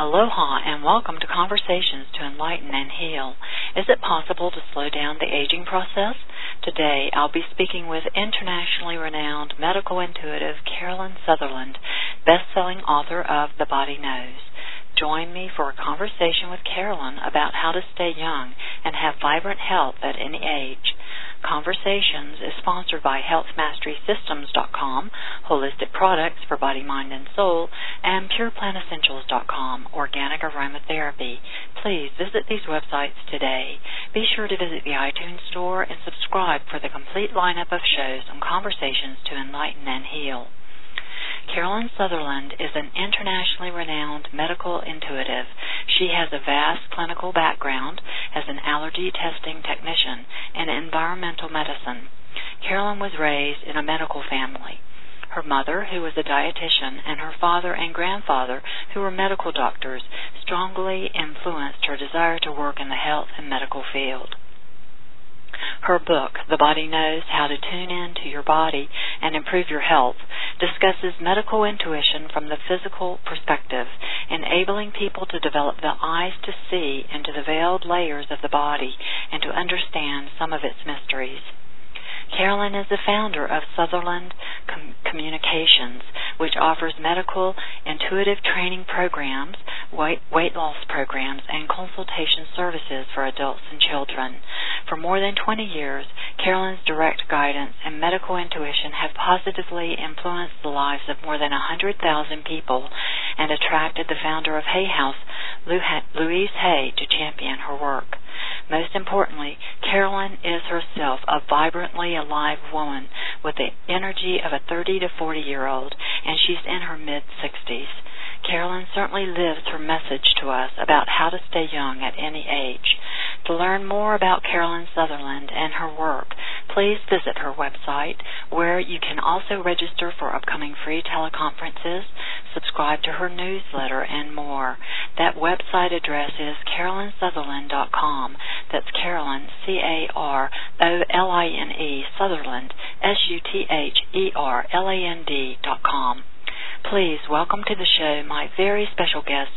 Aloha and welcome to Conversations to Enlighten and Heal. Is it possible to slow down the aging process? Today I'll be speaking with internationally renowned medical intuitive Caroline Sutherland, best-selling author of The Body Knows. Join me for a conversation with Caroline about how to stay young and have vibrant health at any age. Conversations is sponsored by HealthMasterySystems.com, Holistic Products for Body, Mind, and Soul, and PurePlantEssentials.com, Organic Aromatherapy. Please visit these websites today. Be sure to visit the iTunes Store and subscribe for the complete lineup of shows on Conversations to Enlighten and Heal. Caroline Sutherland is an internationally renowned medical intuitive. She has a vast clinical background as an allergy testing technician and environmental medicine. Caroline was raised in a medical family. Her mother, who was a dietitian, and her father and grandfather, who were medical doctors, strongly influenced her desire to work in the health and medical field. Her book, The Body Knows How to Tune In to Your Body and Improve Your Health, discusses medical intuition from the physical perspective, enabling people to develop the eyes to see into the veiled layers of the body and to understand some of its mysteries. Caroline is the founder of Sutherland Com- Communications, which offers medical intuitive training programs, weight, weight loss programs, and consultation services for adults and children. For more than 20 years, Caroline's direct guidance and medical intuition have positively influenced the lives of more than 100,000 people and attracted the founder of Hay House, Louise Hay, to champion her work. Most importantly, Caroline is herself a vibrantly alive woman with the energy of a 30 to 40 year old, and she's in her mid 60s. Caroline certainly lives her message to us about how to stay young at any age. To learn more about Caroline Sutherland and her work, please visit her website, where you can also register for upcoming free teleconferences, subscribe to her newsletter, and more. That website address is carolinesutherland.com. That's Caroline, C A R O L I N E, Sutherland, S U T H E R L A N D.com. Please welcome to the show my very special guest,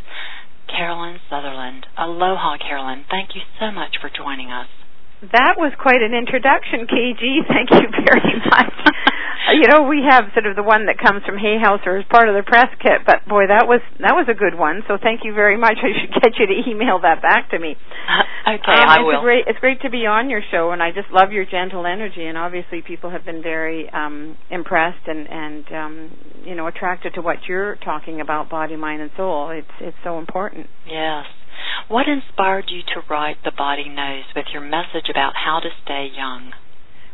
Caroline Sutherland. Aloha, Caroline. Thank you so much for joining us. That was quite an introduction, KG. Thank you very much. you know, we have sort of the one that comes from Hay House or as part of the press kit, but boy, that was that was a good one. So thank you very much. I should get you to email that back to me. okay, um, I it's will. Great, it's great to be on your show, and I just love your gentle energy. And obviously, people have been very um, impressed and and um, you know attracted to what you're talking about, body, mind, and soul. It's it's so important. Yes. What inspired you to write The Body Knows with your message about how to stay young?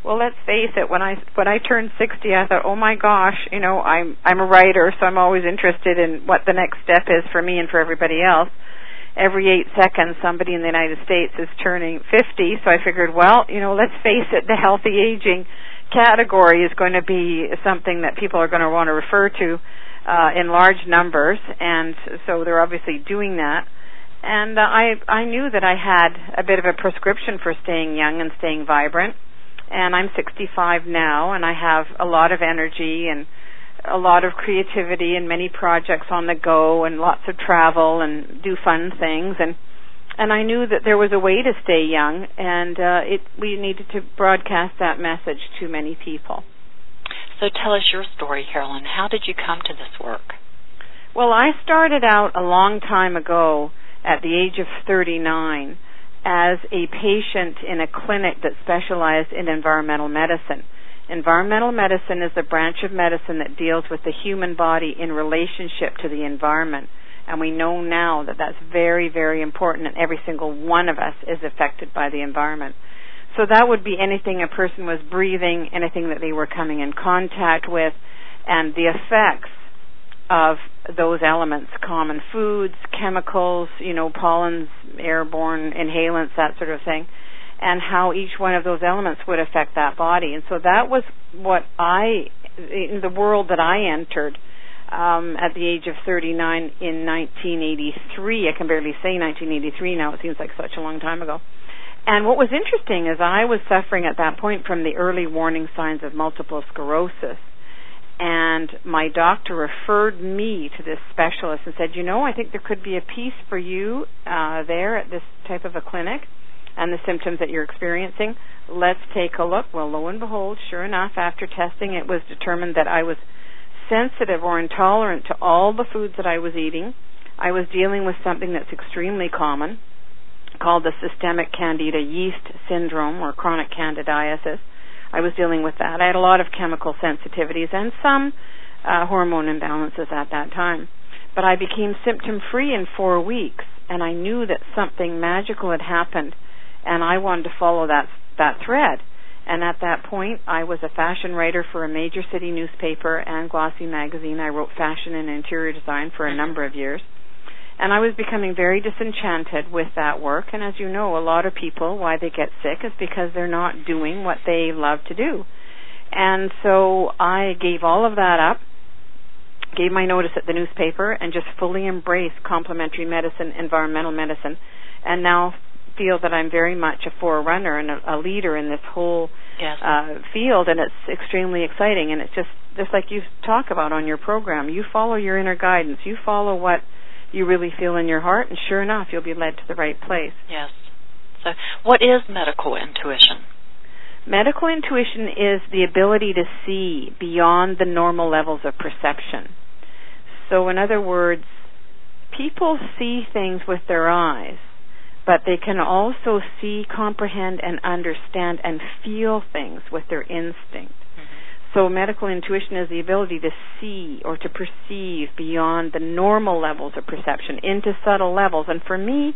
Well, let's face it. When I when I turned 60, I thought, "Oh my gosh, you know, I'm I'm a writer, so I'm always interested in what the next step is for me and for everybody else." Every 8 seconds somebody in the United States is turning 50, so I figured, well, you know, let's face it, the healthy aging category is going to be something that people are going to want to refer to uh in large numbers, and so they're obviously doing that and uh, I I knew that I had a bit of a prescription for staying young and staying vibrant. And I'm 65 now, and I have a lot of energy and a lot of creativity and many projects on the go, and lots of travel and do fun things. And and I knew that there was a way to stay young, and uh, it we needed to broadcast that message to many people. So tell us your story, Caroline. How did you come to this work? Well, I started out a long time ago at the age of 39 as a patient in a clinic that specialized in environmental medicine. Environmental medicine is a branch of medicine that deals with the human body in relationship to the environment. And we know now that that's very, very important, and every single one of us is affected by the environment. So that would be anything a person was breathing, anything that they were coming in contact with, and the effects of those elements, common foods, chemicals, you know, pollens, airborne inhalants, that sort of thing, and how each one of those elements would affect that body. And so that was what I, in the world that I entered um, at the age of 39 in 1983. I can barely say 1983 now, it seems like such a long time ago. And what was interesting is I was suffering at that point from the early warning signs of multiple sclerosis and my doctor referred me to this specialist and said, you know, I think there could be a piece for you uh, there at this type of a clinic and the symptoms that you're experiencing. Let's take a look. Well, lo and behold, sure enough, after testing, it was determined that I was sensitive or intolerant to all the foods that I was eating. I was dealing with something that's extremely common called the systemic candida yeast syndrome or chronic candidiasis. I was dealing with that. I had a lot of chemical sensitivities and some uh, hormone imbalances at that time. But I became symptom free in four weeks, and I knew that something magical had happened, and I wanted to follow that that thread. And at that point, I was a fashion writer for a major city newspaper and glossy magazine. I wrote fashion and interior design for a number of years. And I was becoming very disenchanted with that work. And as you know, a lot of people, why they get sick is because they're not doing what they love to do. And so I gave all of that up, gave my notice at the newspaper, and just fully embraced complementary medicine, environmental medicine, and now feel that I'm very much a forerunner and a, a leader in this whole yes. uh, field, and it's extremely exciting. And it's just just like you talk about on your program. You follow your inner guidance. You follow what you really feel in your heart, and sure enough, you'll be led to the right place. Yes. So, what is medical intuition? Medical intuition is the ability to see beyond the normal levels of perception. So, in other words, people see things with their eyes, but they can also see, comprehend, and understand and feel things with their instinct. So medical intuition is the ability to see or to perceive beyond the normal levels of perception into subtle levels. And for me,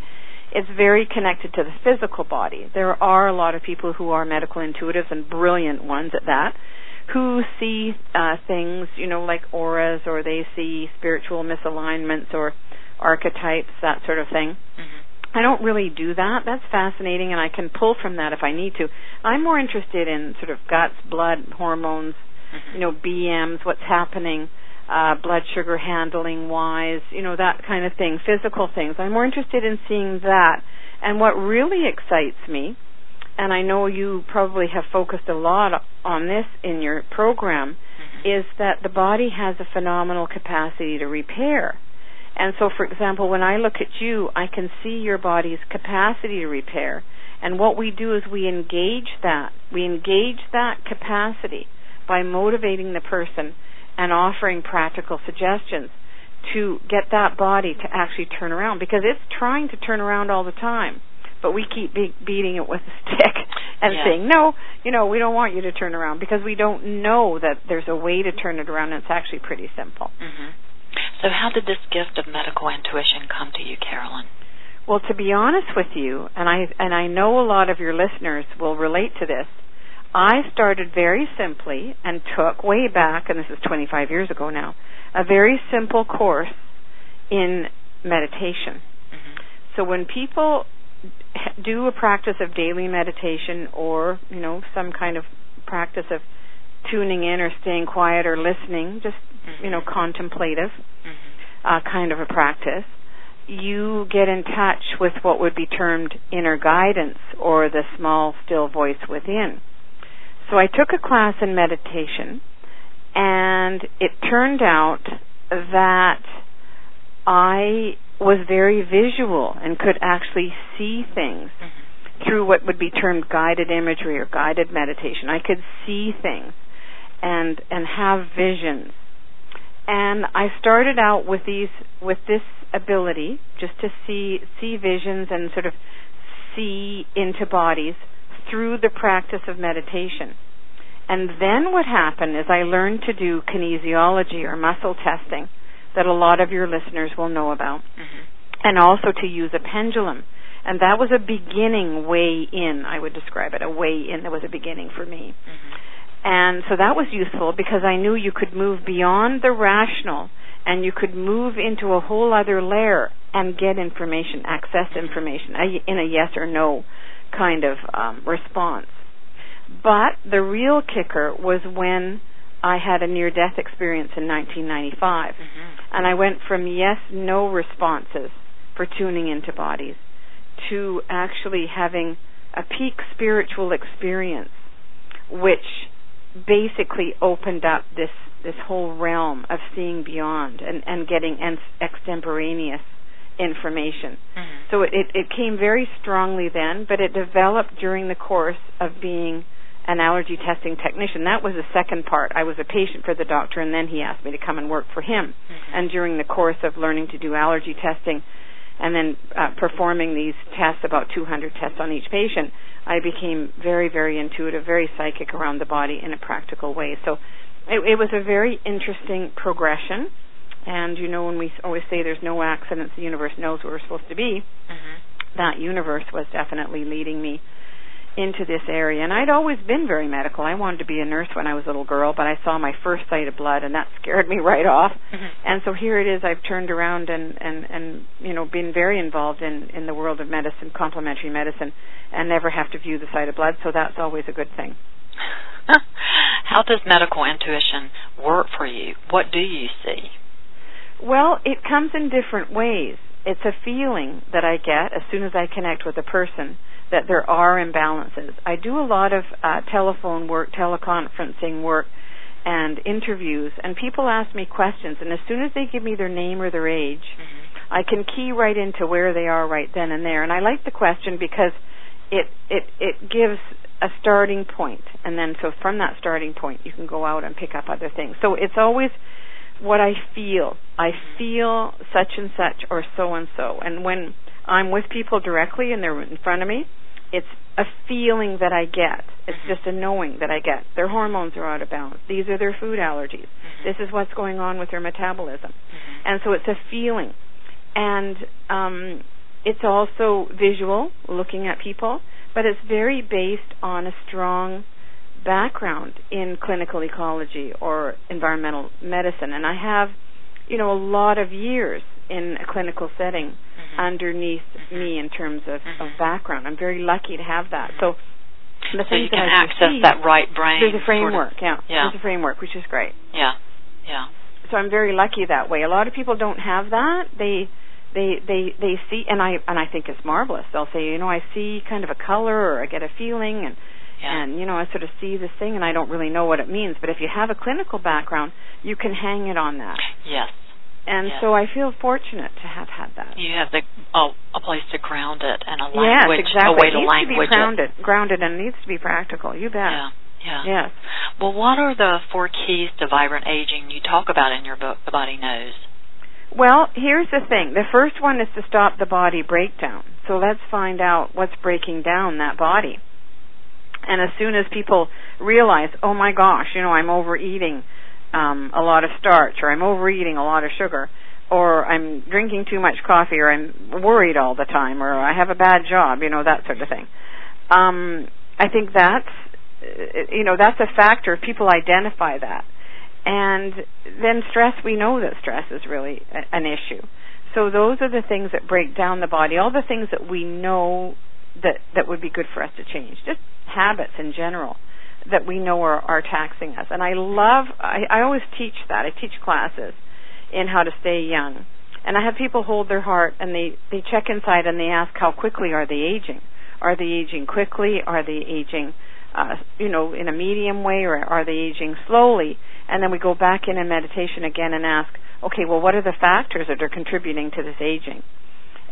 it's very connected to the physical body. There are a lot of people who are medical intuitives and brilliant ones at that who see uh, things, you know, like auras or they see spiritual misalignments or archetypes, that sort of thing. Mm-hmm. I don't really do that. That's fascinating, and I can pull from that if I need to. I'm more interested in sort of guts, blood, hormones, mm-hmm. you know, BMs, what's happening, uh, blood sugar handling wise, you know, that kind of thing, physical things. I'm more interested in seeing that. And what really excites me, and I know you probably have focused a lot on this in your program, mm-hmm. is that the body has a phenomenal capacity to repair. And so, for example, when I look at you, I can see your body's capacity to repair. And what we do is we engage that. We engage that capacity by motivating the person and offering practical suggestions to get that body to actually turn around because it's trying to turn around all the time but we keep be- beating it with a stick and yeah. saying no you know we don't want you to turn around because we don't know that there's a way to turn it around and it's actually pretty simple mm-hmm. So how did this gift of medical intuition come to you caroline well to be honest with you and i and i know a lot of your listeners will relate to this I started very simply and took way back, and this is 25 years ago now, a very simple course in meditation. Mm-hmm. So when people do a practice of daily meditation or, you know, some kind of practice of tuning in or staying quiet or listening, just, mm-hmm. you know, contemplative mm-hmm. uh, kind of a practice, you get in touch with what would be termed inner guidance or the small, still voice within. So I took a class in meditation, and it turned out that I was very visual and could actually see things mm-hmm. through what would be termed guided imagery or guided meditation. I could see things and and have visions. And I started out with these with this ability just to see see visions and sort of see into bodies through the practice of meditation. And then what happened is I learned to do kinesiology or muscle testing that a lot of your listeners will know about. Mm-hmm. And also to use a pendulum. And that was a beginning way in, I would describe it, a way in that was a beginning for me. Mm-hmm. And so that was useful because I knew you could move beyond the rational and you could move into a whole other layer and get information, access information in a yes or no kind of um, response. But the real kicker was when I had a near death experience in 1995. Mm-hmm. And I went from yes, no responses for tuning into bodies to actually having a peak spiritual experience, which basically opened up this this whole realm of seeing beyond and and getting extemporaneous information. Mm-hmm. So it, it it came very strongly then, but it developed during the course of being an allergy testing technician. That was the second part. I was a patient for the doctor, and then he asked me to come and work for him. Mm-hmm. And during the course of learning to do allergy testing, and then uh, performing these tests, about 200 tests on each patient, I became very, very intuitive, very psychic around the body in a practical way. So it, it was a very interesting progression. And you know, when we always say there's no accidents, the universe knows where we're supposed to be. Mm-hmm. That universe was definitely leading me into this area. And I'd always been very medical. I wanted to be a nurse when I was a little girl, but I saw my first sight of blood and that scared me right off. Mm-hmm. And so here it is I've turned around and and and you know been very involved in in the world of medicine, complementary medicine and never have to view the sight of blood, so that's always a good thing. How does medical intuition work for you? What do you see? Well, it comes in different ways. It's a feeling that I get as soon as I connect with a person that there are imbalances. I do a lot of uh, telephone work, teleconferencing work, and interviews, and people ask me questions, and as soon as they give me their name or their age, mm-hmm. I can key right into where they are right then and there. And I like the question because it it it gives a starting point, and then so from that starting point, you can go out and pick up other things. So it's always what I feel. I feel such and such or so and so, and when I'm with people directly and they're in front of me, it's a feeling that I get. It's mm-hmm. just a knowing that I get. Their hormones are out of balance. These are their food allergies. Mm-hmm. This is what's going on with their metabolism. Mm-hmm. And so it's a feeling. And um, it's also visual, looking at people, but it's very based on a strong background in clinical ecology or environmental medicine. And I have, you know, a lot of years in a clinical setting. Underneath mm-hmm. me in terms of, mm-hmm. of background. I'm very lucky to have that. So the so you can that access receive, that right brain. There's a framework, sort of, yeah. There's a framework, which is great. Yeah, yeah. So I'm very lucky that way. A lot of people don't have that. They they they they see and I and I think it's marvelous. They'll say, you know, I see kind of a color or I get a feeling and yeah. and you know, I sort of see this thing and I don't really know what it means. But if you have a clinical background, you can hang it on that. Yes. And yes. so I feel fortunate to have had that. You have the oh, a place to ground it and a yes, language, exactly. a way it to needs language to be grounded, it. grounded, and needs to be practical. You bet. Yeah. Yeah. Yes. Well, what are the four keys to vibrant aging you talk about in your book, The Body Knows? Well, here's the thing. The first one is to stop the body breakdown. So let's find out what's breaking down that body. And as soon as people realize, oh my gosh, you know, I'm overeating um, a lot of starch, or I'm overeating a lot of sugar, or I'm drinking too much coffee, or I'm worried all the time, or I have a bad job, you know, that sort of thing. Um, I think that's, you know, that's a factor. People identify that. And then stress, we know that stress is really a, an issue. So those are the things that break down the body, all the things that we know that that would be good for us to change. Just habits in general that we know are, are taxing us. And I love I, I always teach that. I teach classes in how to stay young. And I have people hold their heart and they, they check inside and they ask how quickly are they aging? Are they aging quickly? Are they aging uh, you know, in a medium way or are they aging slowly? And then we go back in in meditation again and ask, okay, well, what are the factors that are contributing to this aging?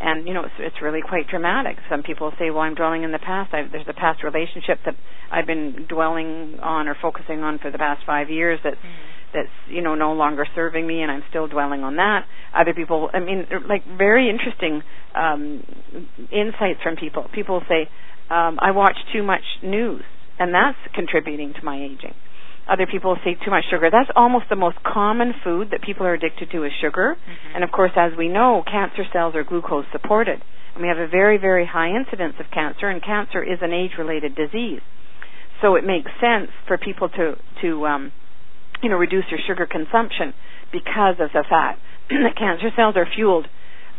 And you know, it's, it's really quite dramatic. Some people say, "Well, I'm dwelling in the past. I've, there's a past relationship that I've been dwelling on or focusing on for the past five years that's mm-hmm. that's you know no longer serving me, and I'm still dwelling on that." Other people, I mean, like very interesting um, insights from people. People say, um, "I watch too much news, and that's contributing to my aging." Other people say too much sugar. That's almost the most common food that people are addicted to is sugar. Mm-hmm. And of course, as we know, cancer cells are glucose supported. And we have a very, very high incidence of cancer, and cancer is an age-related disease. So it makes sense for people to, to um, you know, reduce their sugar consumption because of the fact that cancer cells are fueled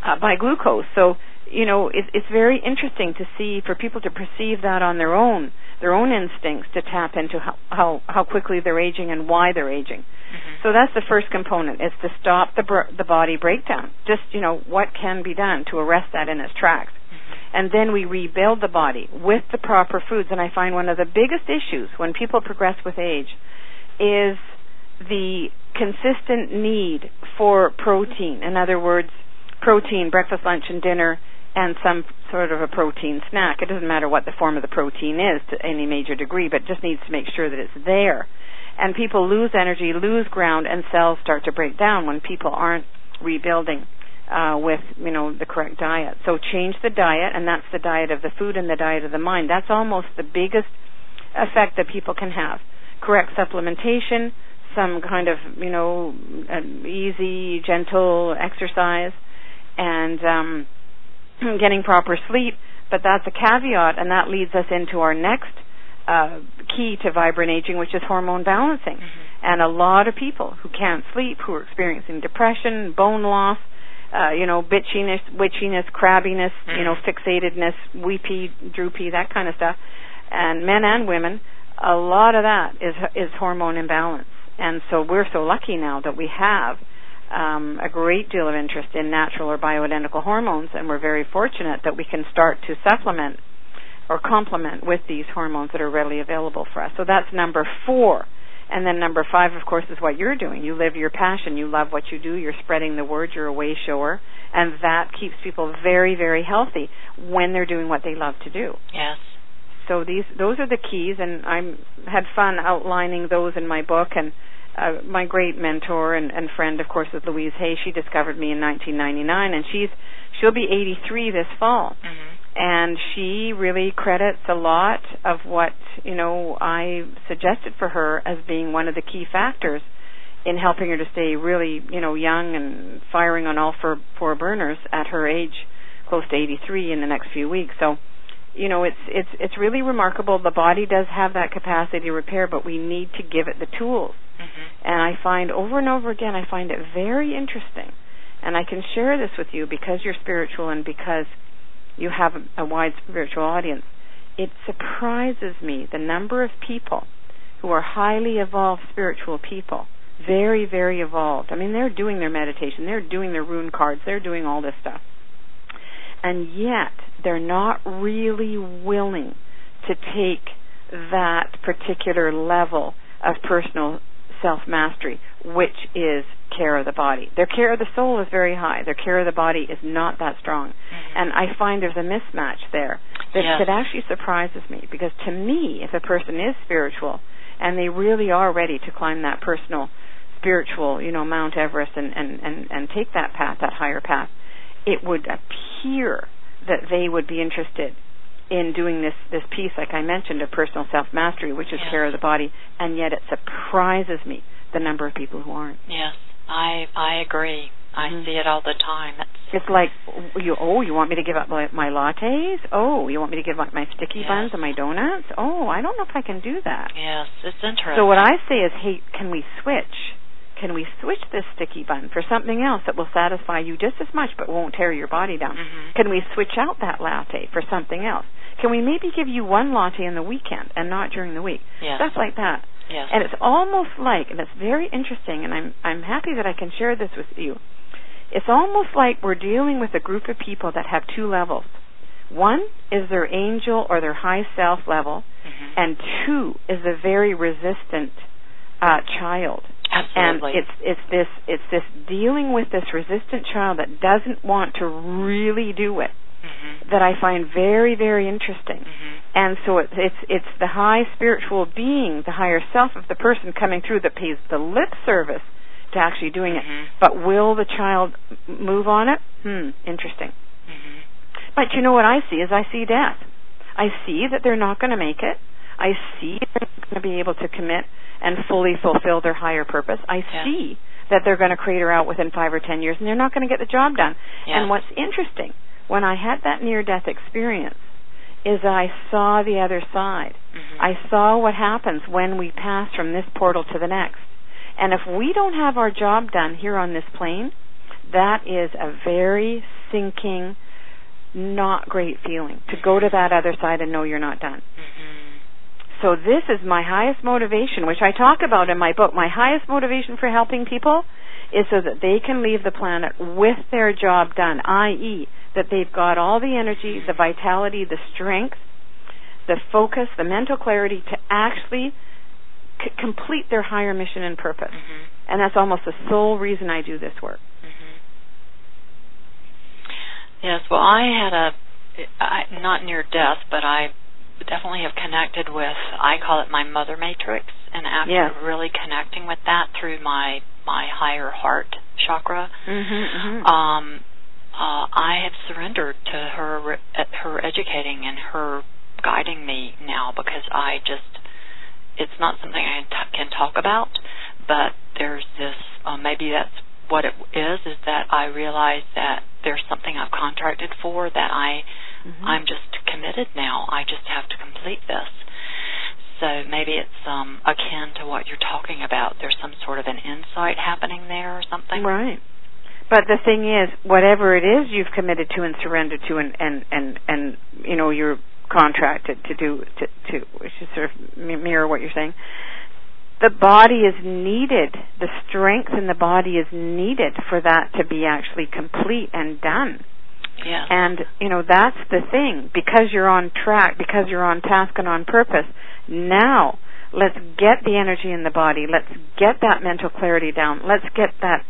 uh, by glucose. So, you know, it, it's very interesting to see for people to perceive that on their own their own instincts to tap into how how, how quickly they're aging and why they're aging. Mm-hmm. So that's the first component is to stop the br- the body breakdown. Just you know what can be done to arrest that in its tracks. Mm-hmm. And then we rebuild the body with the proper foods. And I find one of the biggest issues when people progress with age is the consistent need for protein, in other words, protein, breakfast, lunch, and dinner, and some sort of a protein snack. It doesn't matter what the form of the protein is to any major degree, but just needs to make sure that it's there. And people lose energy, lose ground, and cells start to break down when people aren't rebuilding uh, with you know the correct diet. So change the diet, and that's the diet of the food and the diet of the mind. That's almost the biggest effect that people can have. Correct supplementation, some kind of you know easy, gentle exercise, and um, getting proper sleep. But that's a caveat, and that leads us into our next uh, key to vibrant aging, which is hormone balancing. Mm-hmm. And a lot of people who can't sleep, who are experiencing depression, bone loss, uh, you know, bitchiness, witchiness, crabbiness, mm-hmm. you know, fixatedness, weepy, droopy, that kind of stuff, and men and women, a lot of that is is hormone imbalance. And so we're so lucky now that we have um, a great deal of interest in natural or bioidentical hormones, and we're very fortunate that we can start to supplement or complement with these hormones that are readily available for us. So that's number four. And then number five, of course, is what you're doing. You live your passion. You love what you do. You're spreading the word. You're a way shower. And that keeps people very, very healthy when they're doing what they love to do. Yes. So these, those are the keys, and I had fun outlining those in my book. And uh, my great mentor and, and friend, of course, is Louise Hay. She discovered me in 1999, and she's she'll be 83 this fall. Mm-hmm and she really credits a lot of what you know I suggested for her as being one of the key factors in helping her to stay really you know young and firing on all four, four burners at her age, close to 83 in the next few weeks. So, you know, it's it's it's really remarkable. The body does have that capacity to repair, but we need to give it the tools. Mm-hmm. And I find over and over again, I find it very interesting, and I can share this with you because you're spiritual and because you have a, a wide spiritual audience. It surprises me the number of people who are highly evolved spiritual people, very, very evolved. I mean, they're doing their meditation, they're doing their rune cards, they're doing all this stuff. And yet, they're not really willing to take that particular level of personal self mastery, which is care of the body. Their care of the soul is very high. Their care of the body is not that strong. Mm-hmm. And I find there's a mismatch there that, yes. that actually surprises me because to me, if a person is spiritual and they really are ready to climb that personal spiritual, you know, Mount Everest and, and, and, and take that path, that higher path, it would appear that they would be interested in doing this this piece, like I mentioned, of personal self mastery, which is yes. care of the body, and yet it surprises me the number of people who aren't. Yes, I I agree. I Mhm. see it all the time. It's, It's like you. Oh, you want me to give up my, my lattes? Oh, you want me to give up my sticky Yes. buns and my donuts? Oh, I don't know if I can do that. yes, it's interesting. So what I say is, hey, can we switch? Can we switch this sticky bun for something else that will satisfy you just as much but won't tear your body down? Mhm. Can we switch out that latte for something else? Can we maybe give you one latte in the weekend and not during the week? Yes. Stuff like that. yes. And it's almost like, and it's very interesting, and I'm I'm happy that I can share this with you. It's almost like we're dealing with a group of people that have two levels. One is their angel or their high self level, Mhm. and two is a very resistant uh, child. Absolutely. And it's it's this it's this dealing with this resistant child that doesn't want to really do it Mhm. that I find very very interesting. Mhm. And so it's it's it's the high spiritual being, the higher self of the person coming through that pays the lip service to actually doing it. Mhm. But will the child move on it? Hmm, interesting. Mhm. But you know what I see is I see death. I see that they're not going to make it. I see they're not going to be able to commit and fully fulfill their higher purpose. I Yeah. see that they're going to crater out within five or ten years and they're not going to get the job done. Yes. And what's interesting, when I had that near death experience, is I saw the other side. Mhm. I saw what happens when we pass from this portal to the next. And if we don't have our job done here on this plane, that is a very sinking, not great feeling to go to that other side and know you're not done. Mhm. So this is my highest motivation, which I talk about in my book. My highest motivation for helping people is so that they can leave the planet with their job done, i.e., that they've got all the energy, the vitality, the strength, the focus, the mental clarity to actually c- complete their higher mission and purpose. Mhm. And that's almost the sole reason I do this work. Mhm. Yes, well, I had a I, not near death, but I definitely have connected with I call it my mother matrix and after Yes. really connecting with that through my my higher heart chakra Mm-hmm, um uh I have surrendered to her uh, her educating and her guiding me now because I just it's not something I t- can talk about but there's this uh, maybe that's what it is is that I realize that there's something I've contracted for that I mm-hmm. I'm just committed now. I just have to complete this. So maybe it's um akin to what you're talking about. There's some sort of an insight happening there or something. Right. But the thing is, whatever it is you've committed to and surrendered to, and and and and you know you're contracted to do to to which is sort of mirror what you're saying. The body is needed. The strength in the body is needed for that to be actually complete and done. Yes. And you know that's the thing because you're on track, because you're on task and on purpose. Now, let's get the energy in the body. Let's get that mental clarity down. Let's get that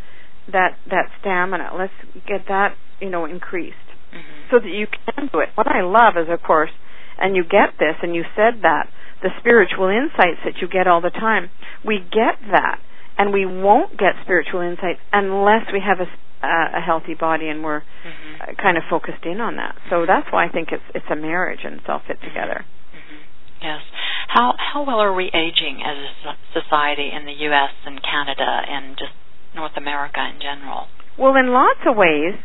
that that stamina. Let's get that you know increased Mhm. so that you can do it. What I love is, of course, and you get this, and you said that the spiritual insights that you get all the time. We get that, and we won't get spiritual insight unless we have a, uh, a healthy body and we're Mhm. uh, kind of focused in on that. So that's why I think it's it's a marriage and it's all fit together. Mhm. Yes. How how well are we aging as a society in the U.S. and Canada and just North America in general? Well, in lots of ways,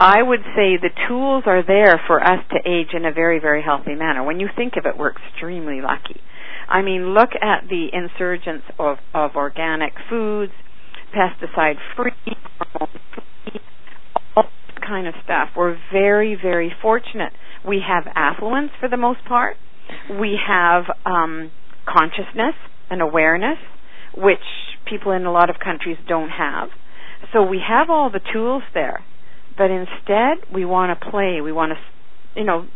I would say the tools are there for us to age in a very, very healthy manner. When you think of it, we're extremely lucky. I mean, look at the insurgence of, of organic foods, pesticide free, all this kind of stuff. We're very, very fortunate. We have affluence for the most part. We have um, consciousness and awareness, which people in a lot of countries don't have. So we have all the tools there, but instead we want to play. We want to, you know,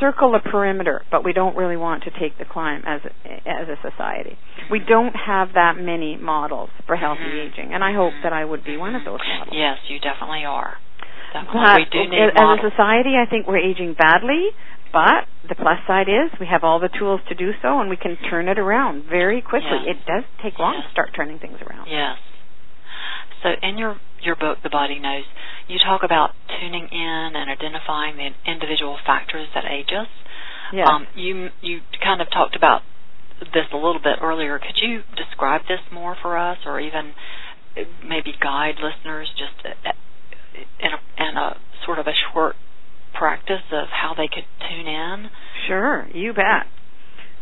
circle the perimeter, but we don't really want to take the climb as as a society. We don't have that many models for healthy Mhm. aging, and I hope that I would be one of those models. Yes, you definitely are. Definitely. But we do need as models. a society, I think we're aging badly. But the plus side is we have all the tools to do so, and we can turn it around very quickly. Yes. It does take long Yes. to start turning things around. Yes. So in your your book, The Body Knows, you talk about tuning in and identifying the individual factors that age us. Yes. Um, you you kind of talked about this a little bit earlier. Could you describe this more for us, or even maybe guide listeners just in a, in a sort of a short practice of how they could tune in? Sure, you bet.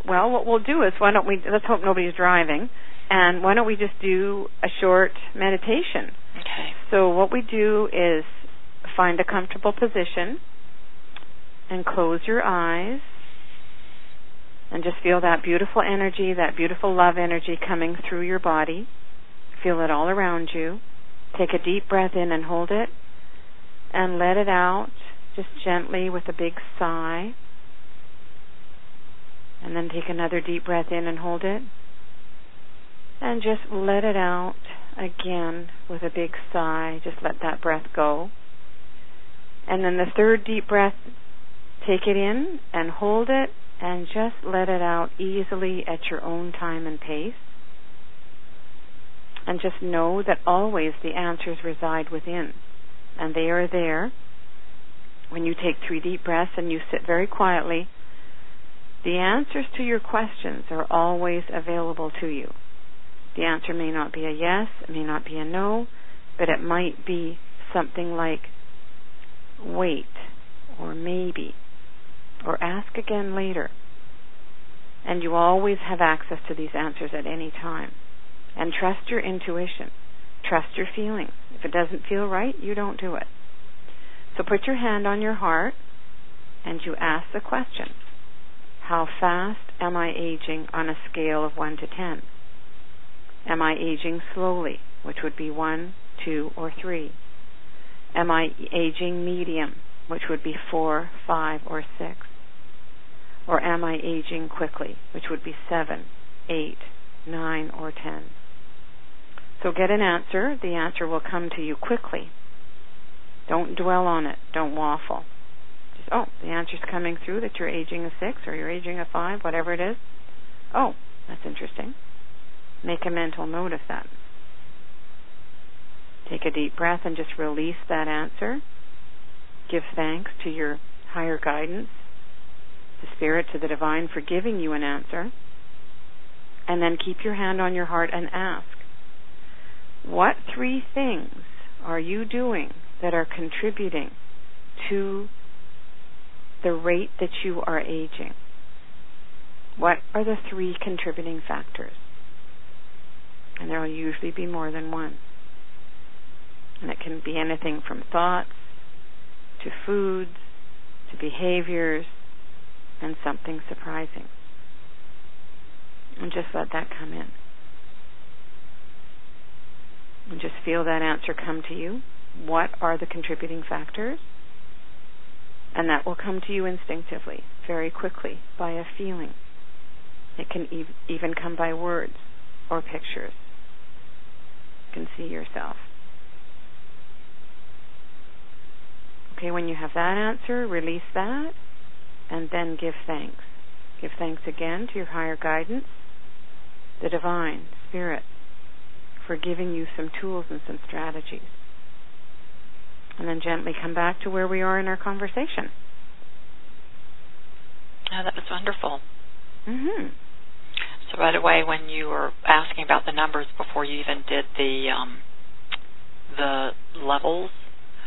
Well, what we'll do is why don't we let's hope nobody's driving and why don't we just do a short meditation. Okay. So what we do is find a comfortable position and close your eyes and just feel that beautiful energy, that beautiful love energy coming through your body. Feel it all around you. Take a deep breath in and hold it and let it out just gently with a big sigh. And then take another deep breath in and hold it. And just let it out again with a big sigh. Just let that breath go. And then the third deep breath, take it in and hold it and just let it out easily at your own time and pace. And just know that always the answers reside within. And they are there. When you take three deep breaths and you sit very quietly, the answers to your questions are always available to you. The answer may not be a yes, it may not be a no, but it might be something like wait or maybe or ask again later. And you always have access to these answers at any time. And trust your intuition. Trust your feelings. If it doesn't feel right, you don't do it. So put your hand on your heart and you ask the question How fast am I aging on a scale of 1 to 10? Am I aging slowly, which would be 1, 2, or 3? Am I aging medium, which would be 4, 5, or 6? Or am I aging quickly, which would be seven, eight, nine, or 10. So get an answer. The answer will come to you quickly. Don't dwell on it. Don't waffle. Just, oh, the answer's coming through that you're aging a 6 or you're aging a 5, whatever it is. Oh, that's interesting. Make a mental note of that. Take a deep breath and just release that answer. Give thanks to your higher guidance, the Spirit, to the Divine for giving you an answer. And then keep your hand on your heart and ask, what three things are you doing that are contributing to the rate that you are aging? What are the three contributing factors? And there will usually be more than one. And it can be anything from thoughts to foods to behaviors and something surprising. And just let that come in. And just feel that answer come to you. What are the contributing factors? And that will come to you instinctively, very quickly, by a feeling. It can ev- even come by words or pictures. Can see yourself. Okay, when you have that answer, release that and then give thanks. Give thanks again to your higher guidance, the divine spirit, for giving you some tools and some strategies. And then gently come back to where we are in our conversation. Oh, that was wonderful. Mhm. So right away, when you were asking about the numbers before you even did the um, the levels,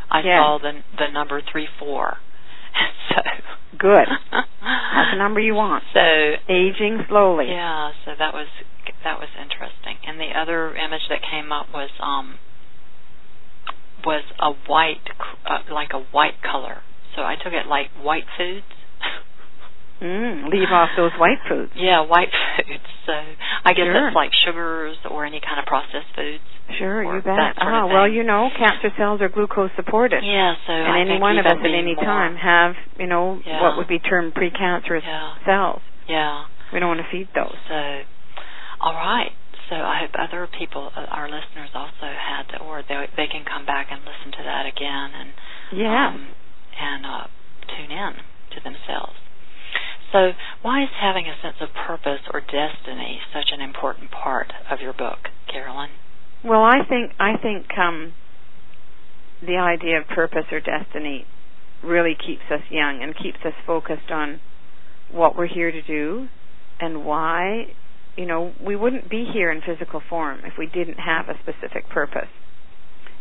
I yes. saw the the number three four. so good. That's the number you want. So aging slowly. Yeah. So that was that was interesting. And the other image that came up was um was a white uh, like a white color. So I took it like white foods. Mm, leave off those white foods. Yeah, white foods. So I guess sure. it's like sugars or any kind of processed foods. Sure, you bet. Ah, well, you know, cancer cells are glucose supported. Yeah, so and I any one of us at any more, time have, you know, yeah. what would be termed precancerous yeah. cells. Yeah. We don't want to feed those. So, all right. So I hope other people, uh, our listeners, also had, or they they can come back and listen to that again and yeah, um, and uh, tune in to themselves. So, why is having a sense of purpose or destiny such an important part of your book, Caroline? Well, I think I think um, the idea of purpose or destiny really keeps us young and keeps us focused on what we're here to do and why. You know, we wouldn't be here in physical form if we didn't have a specific purpose.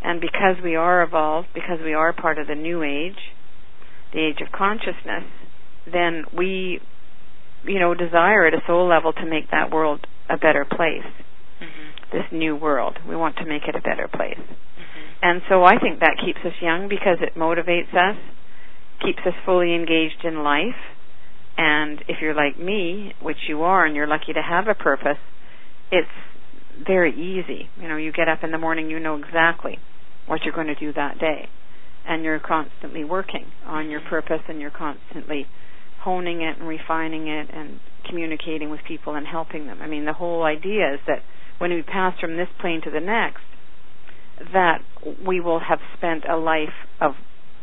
And because we are evolved, because we are part of the new age, the age of consciousness, then we, you know, desire at a soul level to make that world a better place. Mm-hmm. This new world. We want to make it a better place. Mm-hmm. And so I think that keeps us young because it motivates us, keeps us fully engaged in life. And if you're like me, which you are, and you're lucky to have a purpose, it's very easy. You know, you get up in the morning, you know exactly what you're going to do that day. And you're constantly working on your purpose and you're constantly honing it and refining it and communicating with people and helping them. I mean, the whole idea is that when we pass from this plane to the next, that we will have spent a life of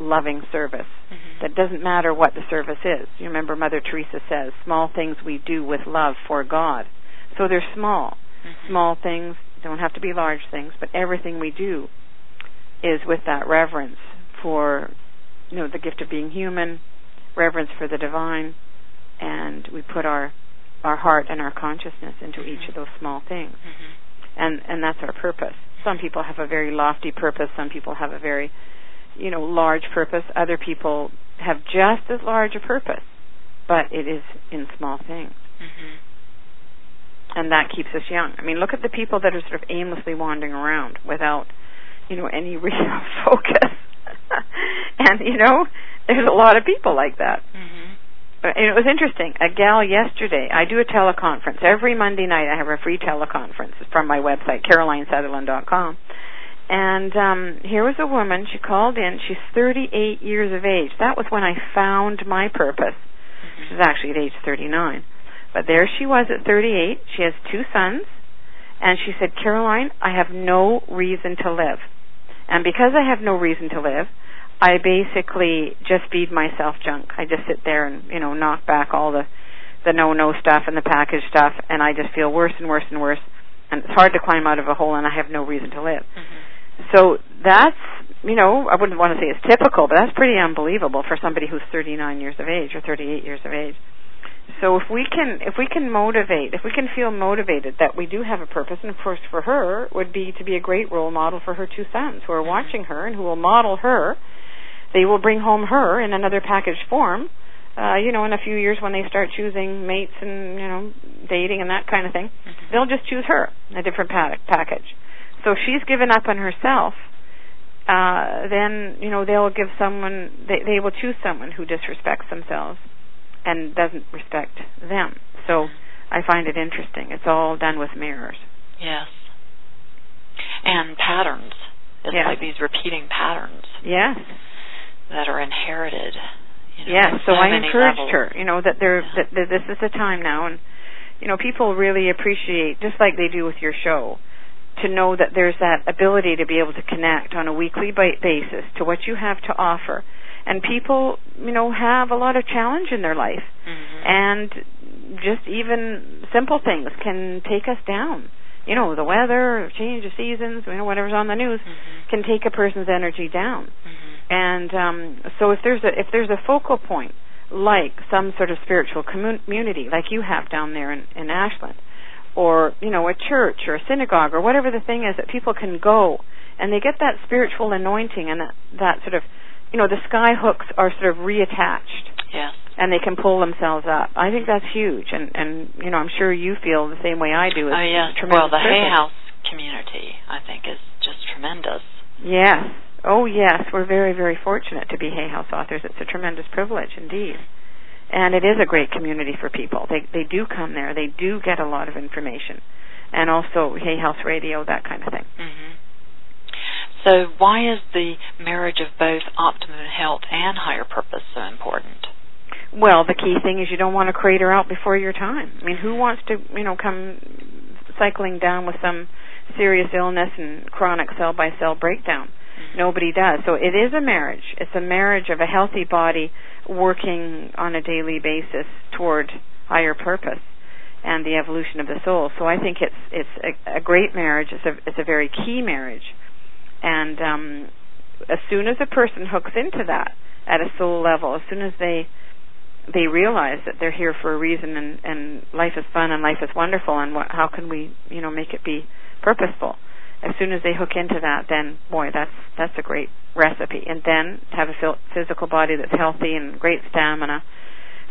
loving service. Mm-hmm. That doesn't matter what the service is. You remember Mother Teresa says, small things we do with love for God. So they're small. Mm-hmm. Small things don't have to be large things, but everything we do is with that reverence for you know the gift of being human, reverence for the divine, and we put our our heart and our consciousness into mm-hmm. each of those small things. Mm-hmm. And and that's our purpose. Some people have a very lofty purpose, some people have a very you know large purpose, other people have just as large a purpose, but it is in small things. Mm-hmm. And that keeps us young. I mean, look at the people that are sort of aimlessly wandering around without, you know, any real focus. and you know, there's a lot of people like that. Mm-hmm. And it was interesting. A gal yesterday, I do a teleconference. Every Monday night I have a free teleconference from my website, carolinesutherland.com. And um here was a woman, she called in, she's 38 years of age. That was when I found my purpose. Mm-hmm. She was actually at age 39. But there she was at 38. She has two sons. And she said, Caroline, I have no reason to live. And because I have no reason to live, I basically just feed myself junk. I just sit there and, you know, knock back all the the no no stuff and the package stuff and I just feel worse and worse and worse and it's hard to climb out of a hole and I have no reason to live. Mm-hmm. So that's you know, I wouldn't want to say it's typical, but that's pretty unbelievable for somebody who's 39 years of age or 38 years of age. So if we can if we can motivate, if we can feel motivated that we do have a purpose, and of course for her would be to be a great role model for her two sons who are mm-hmm. watching her and who will model her. They will bring home her in another packaged form. Uh, you know, in a few years when they start choosing mates and you know dating and that kind of thing, mm-hmm. they'll just choose her, a different pa- package. So if she's given up on herself, uh, then you know they'll give someone they they will choose someone who disrespects themselves and doesn't respect them. So I find it interesting. It's all done with mirrors. Yes. And patterns. It's yes. like these repeating patterns. Yes. That are inherited. You know, yes. So, so I encouraged levels. her. You know that there yeah. that, that this is the time now, and you know people really appreciate just like they do with your show to know that there's that ability to be able to connect on a weekly basis to what you have to offer and people you know have a lot of challenge in their life mm-hmm. and just even simple things can take us down you know the weather change of seasons you know whatever's on the news mm-hmm. can take a person's energy down mm-hmm. And um so if there's a if there's a focal point like some sort of spiritual community like you have down there in, in Ashland or you know a church or a synagogue or whatever the thing is that people can go and they get that spiritual anointing and that that sort of you know, the sky hooks are sort of reattached. Yes. And they can pull themselves up. I think that's huge, and and you know, I'm sure you feel the same way I do. It's oh. Tremendous well, the. Hay House community, I think, is just tremendous. Yes. Oh yes, we're very very fortunate to be Hay House authors. It's a tremendous privilege indeed. And it is a great community for people. They they do come there. They do get a lot of information, and also Hay House Radio, that kind of thing. Mm-hmm. So, why is the marriage of both optimum health and higher purpose so important? Well, the key thing is you don't want to crater out before your time. I mean, who wants to, you know, come cycling down with some serious illness and chronic cell by cell breakdown? Nobody does. So it is a marriage. It's a marriage of a healthy body working on a daily basis toward higher purpose and the evolution of the soul. So I think it's it's a, a great marriage. It's a it's a very key marriage and um, as soon as a person hooks into that at a soul level, as soon as they they realize that they're here for a reason and, and life is fun and life is wonderful and what, how can we you know make it be purposeful as soon as they hook into that then boy that's that's a great recipe and then have a physical body that's healthy and great stamina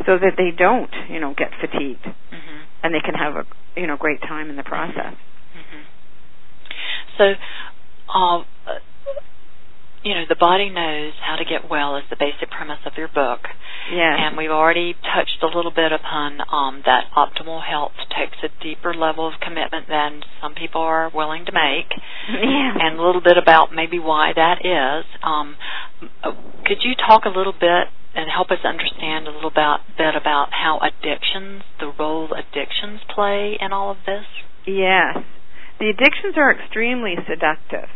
so that they don't you know get fatigued mm-hmm. and they can have a you know great time in the process mm-hmm. so uh, you know, the body knows how to get well is the basic premise of your book. Yeah. And we've already touched a little bit upon um, that optimal health takes a deeper level of commitment than some people are willing to make. Yeah. And a little bit about maybe why that is. Um, could you talk a little bit and help us understand a little bit, bit about how addictions, the role addictions play in all of this? Yes. The addictions are extremely seductive.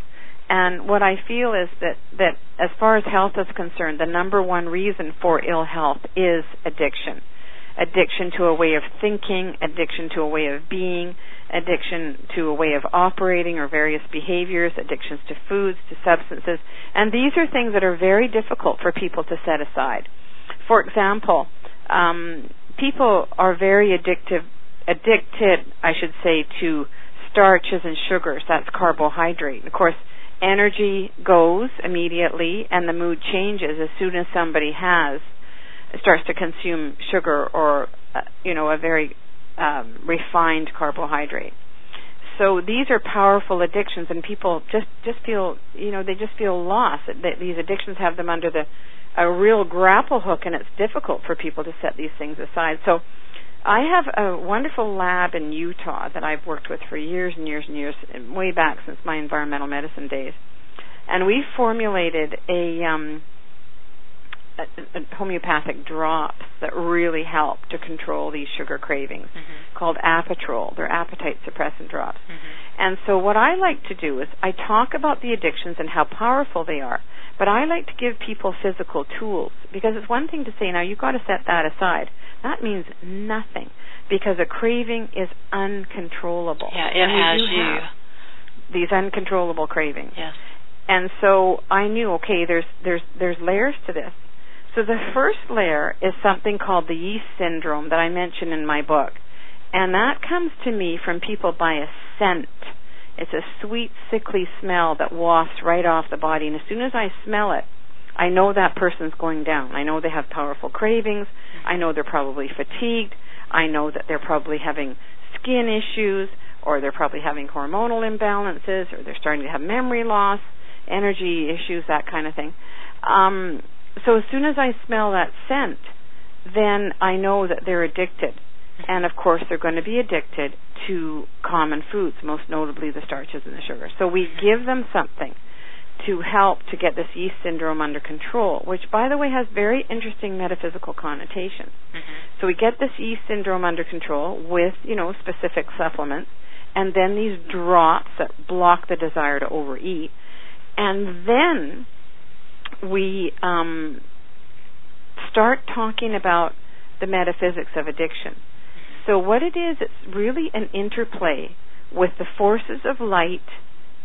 And what I feel is that, that as far as health is concerned, the number one reason for ill health is addiction. Addiction to a way of thinking, addiction to a way of being, addiction to a way of operating or various behaviors, addictions to foods, to substances. And these are things that are very difficult for people to set aside. For example, um, people are very addictive, addicted, I should say, to starches and sugars. That's carbohydrate. Of course, energy goes immediately and the mood changes as soon as somebody has starts to consume sugar or uh, you know a very um, refined carbohydrate. So these are powerful addictions, and people just just feel you know they just feel lost. That these addictions have them under the a real grapple hook, and it's difficult for people to set these things aside. So I have a wonderful lab in Utah that I've worked with for years and years and years, way back since my environmental medicine days. And we formulated a um, homeopathic drops that really help to control these sugar cravings mm-hmm. called Apotrol. They're appetite suppressant drops. Mm-hmm. And so what I like to do is I talk about the addictions and how powerful they are, but I like to give people physical tools because it's one thing to say, now you've got to set that aside. That means nothing because a craving is uncontrollable. Yeah, it and has you. These uncontrollable cravings. Yes. And so I knew, okay, there's there's there's layers to this. So the first layer is something called the yeast syndrome that I mention in my book. And that comes to me from people by a scent. It's a sweet, sickly smell that wafts right off the body. And as soon as I smell it, I know that person's going down. I know they have powerful cravings. I know they're probably fatigued. I know that they're probably having skin issues, or they're probably having hormonal imbalances, or they're starting to have memory loss, energy issues, that kind of thing. Um, so as soon as I smell that scent, then I know that they're addicted. And of course, they're going to be addicted to common foods, most notably the starches and the sugars. So we give them something to help to get this yeast syndrome under control, which, by the way, has very interesting metaphysical connotations. Mm-hmm. So we get this yeast syndrome under control with, you know, specific supplements, and then these drops that block the desire to overeat, and then we um, start talking about the metaphysics of addiction. So what it is, it's really an interplay with the forces of light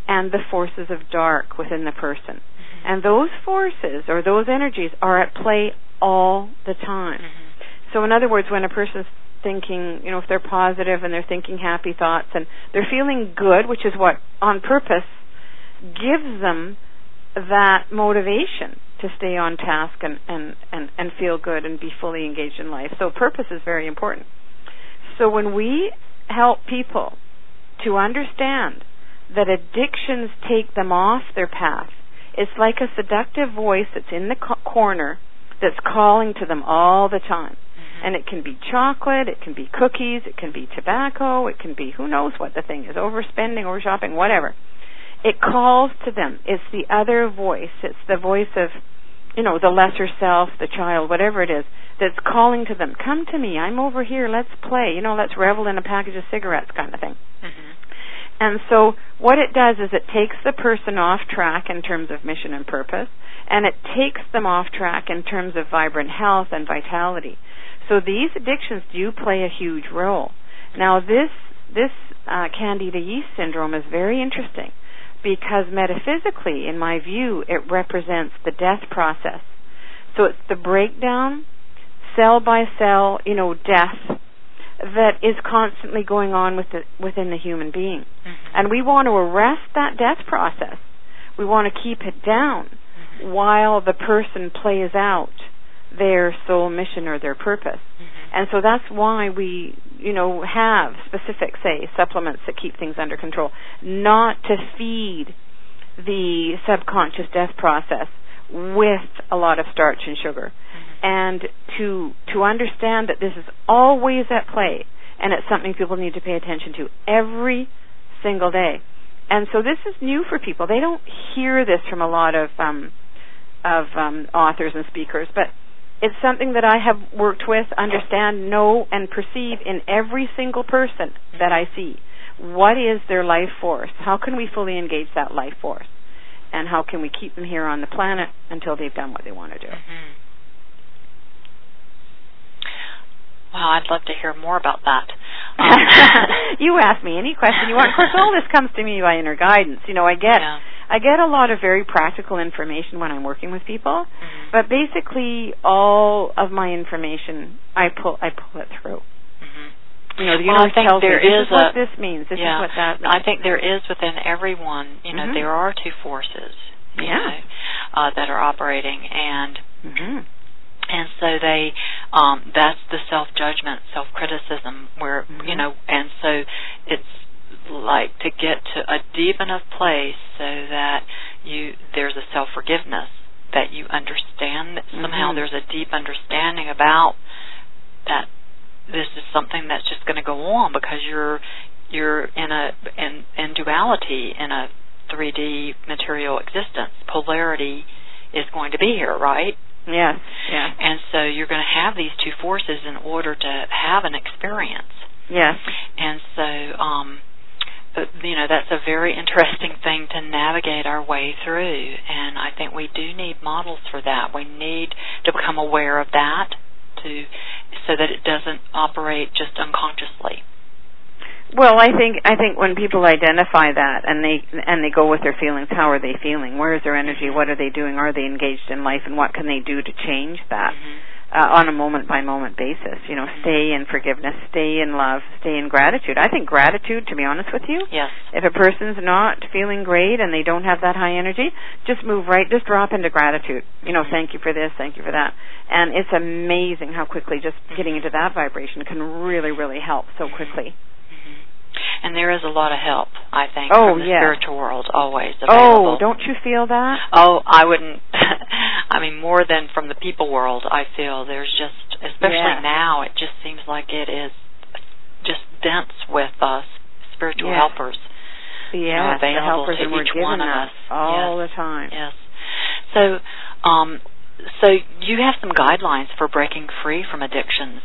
and the forces of dark within the person. Mm-hmm. And those forces or those energies are at play all the time. Mm-hmm. So in other words, when a person's thinking, you know, if they're positive and they're thinking happy thoughts and they're feeling good, which is what on purpose gives them that motivation to stay on task and, and, and, and feel good and be fully engaged in life. So purpose is very important. So when we help people to understand that addictions take them off their path, it's like a seductive voice that's in the co- corner that's calling to them all the time. Mm-hmm. And it can be chocolate, it can be cookies, it can be tobacco, it can be who knows what the thing is, overspending, over shopping, whatever. It calls to them. It's the other voice. It's the voice of, you know, the lesser self, the child, whatever it is, that's calling to them. Come to me. I'm over here. Let's play. You know, let's revel in a package of cigarettes kind of thing. Mm-hmm. And so what it does is it takes the person off track in terms of mission and purpose, and it takes them off track in terms of vibrant health and vitality. So these addictions do play a huge role. Now this this uh, candida yeast syndrome is very interesting because metaphysically, in my view, it represents the death process. So it's the breakdown, cell by cell, you know, death that is constantly going on with the, within the human being. Mm-hmm. And we want to arrest that death process. We want to keep it down Mm-hmm. while the person plays out their soul mission or their purpose. Mm-hmm. And so that's why we, you know, have specific, say, supplements that keep things under control, not to feed the subconscious death process with a lot of starch and sugar. Mm-hmm. And to to understand that this is always at play and it's something people need to pay attention to every single day. And so this is new for people. They don't hear this from a lot of um of um, authors and speakers, but it's something that I have worked with, understand, know, and perceive in every single person that I see. What is their life force? How can we fully engage that life force? And how can we keep them here on the planet until they've done what they want to do? Mm-hmm. Well, I'd love to hear more about that. Um, you ask me any question you want. Of course, all this comes to me by inner guidance. You know, I get yeah. I get a lot of very practical information when I'm working with people, Mhm. but basically all of my information I pull I pull it through. Mhm. You know, the universe tells there me this is is what a- this means. This yeah. is what that means. I think there is within everyone, you know, Mhm. there are two forces, Yeah. know, uh, that are operating, and hmm and so they, um, that's the self judgment, self criticism, where you Mhm. know, and so it's like to get to a deep enough place so that you there's a self forgiveness that you understand that somehow Mhm. there's a deep understanding about that this is something that's just going to go on because you're you're in a in in duality in a 3D material existence. Polarity is going to be here, right? Yes. Yeah. And so you're going to have these two forces in order to have an experience. Yes. And so um you know that's a very interesting thing to navigate our way through and I think we do need models for that. We need to become aware of that to so that it doesn't operate just unconsciously. Well, I think I think when people identify that and they and they go with their feelings, how are they feeling? Where is their energy? What are they doing? Are they engaged in life? And what can they do to change that mm-hmm. Uh, on a moment by moment basis? You know, stay in forgiveness, stay in love, stay in gratitude. I think gratitude, to be honest with you, yes. if a person's not feeling great and they don't have that high energy, just move right, just drop into gratitude. You know, mm-hmm. thank you for this, thank you for that, and it's amazing how quickly just getting into that vibration can really, really help so quickly. And there is a lot of help, I think, oh, from the yeah. spiritual world always available. Oh, don't you feel that? Oh, I wouldn't. I mean, more than from the people world, I feel there's just, especially yeah. now, it just seems like it is just dense with us spiritual yes. helpers. Yeah, you know, the available helpers to each one of us all yes. the time. Yes. So, um, so you have some guidelines for breaking free from addictions,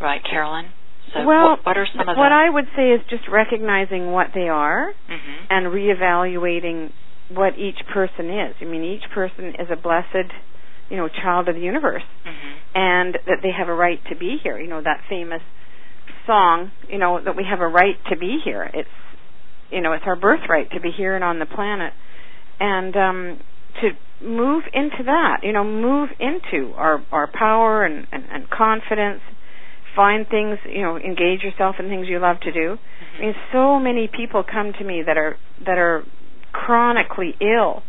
right, Caroline? So well, what, what are some of what the... I would say is just recognizing what they are mm-hmm. and reevaluating what each person is. I mean, each person is a blessed, you know, child of the universe, mm-hmm. and that they have a right to be here. You know, that famous song, you know, that we have a right to be here. It's, you know, it's our birthright to be here and on the planet, and um, to move into that. You know, move into our our power and and, and confidence find things, you know, engage yourself in things you love to do. Mm-hmm. I mean, so many people come to me that are that are chronically ill,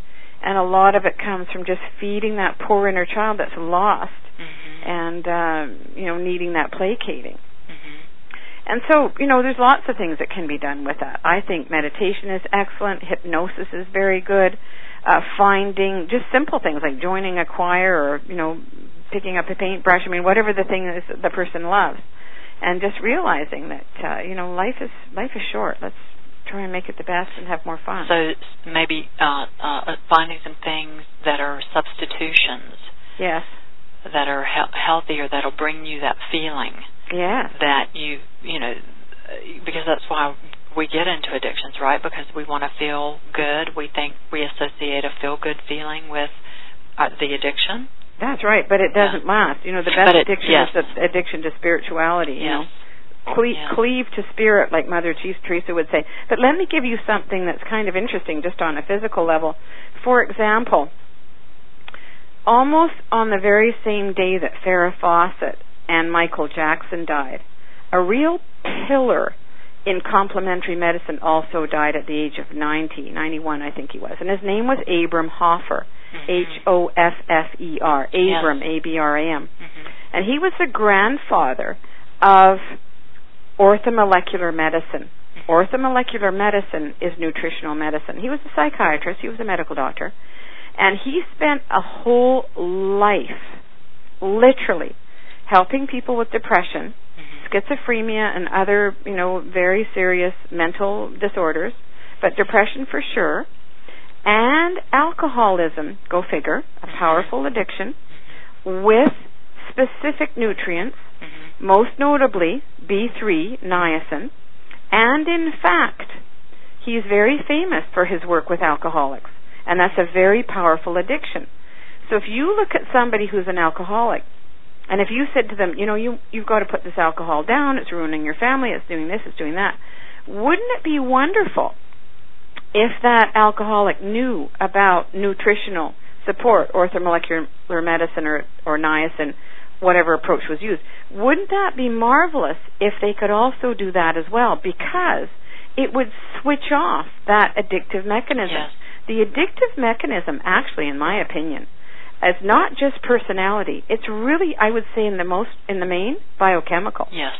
and a lot of it comes from just feeding that poor inner child that's lost, mm-hmm. and uh, you know, needing that placating. Mm-hmm. And so, you know, there's lots of things that can be done with that. I think meditation is excellent. Hypnosis is very good. Uh, finding just simple things like joining a choir or, you know, picking up a paintbrush. I mean, whatever the thing is that the person loves, and just realizing that uh, you know life is life is short. Let's try and make it the best and have more fun. So maybe uh, uh, finding some things that are substitutions. Yes. That are he- healthier. That'll bring you that feeling. Yes. That you you know because that's why we get into addictions, right? Because we want to feel good. We think we associate a feel good feeling with uh, the addiction. That's right, but it doesn't yeah. last. You know, the best it, addiction yes. is the addiction to spirituality. You yes. know, Cle- yes. cleave to spirit, like Mother Teresa would say. But let me give you something that's kind of interesting, just on a physical level. For example, almost on the very same day that Farrah Fawcett and Michael Jackson died, a real pillar in complementary medicine also died at the age of 90, 91 I think he was. And his name was Abram Hoffer. H O F F E R, Abram. A B R A M. Mm-hmm. And he was the grandfather of orthomolecular medicine. Mm-hmm. Orthomolecular medicine is nutritional medicine. He was a psychiatrist, he was a medical doctor, and he spent a whole life, literally, helping people with depression, mm-hmm. schizophrenia, and other, you know, very serious mental disorders, but depression for sure and alcoholism, go figure, a powerful addiction, with specific nutrients, mm-hmm. most notably B3, niacin, and in fact, he's very famous for his work with alcoholics, and that's a very powerful addiction. So if you look at somebody who's an alcoholic, and if you said to them, you know, you you've got to put this alcohol down, it's ruining your family, it's doing this, it's doing that, wouldn't it be wonderful if that alcoholic knew about nutritional support, orthomolecular medicine or, or niacin, whatever approach was used, wouldn't that be marvelous if they could also do that as well? Because it would switch off that addictive mechanism. Yes. The addictive mechanism, actually, in my opinion, is not just personality. It's really, I would say, in the most, in the main, biochemical. Yes.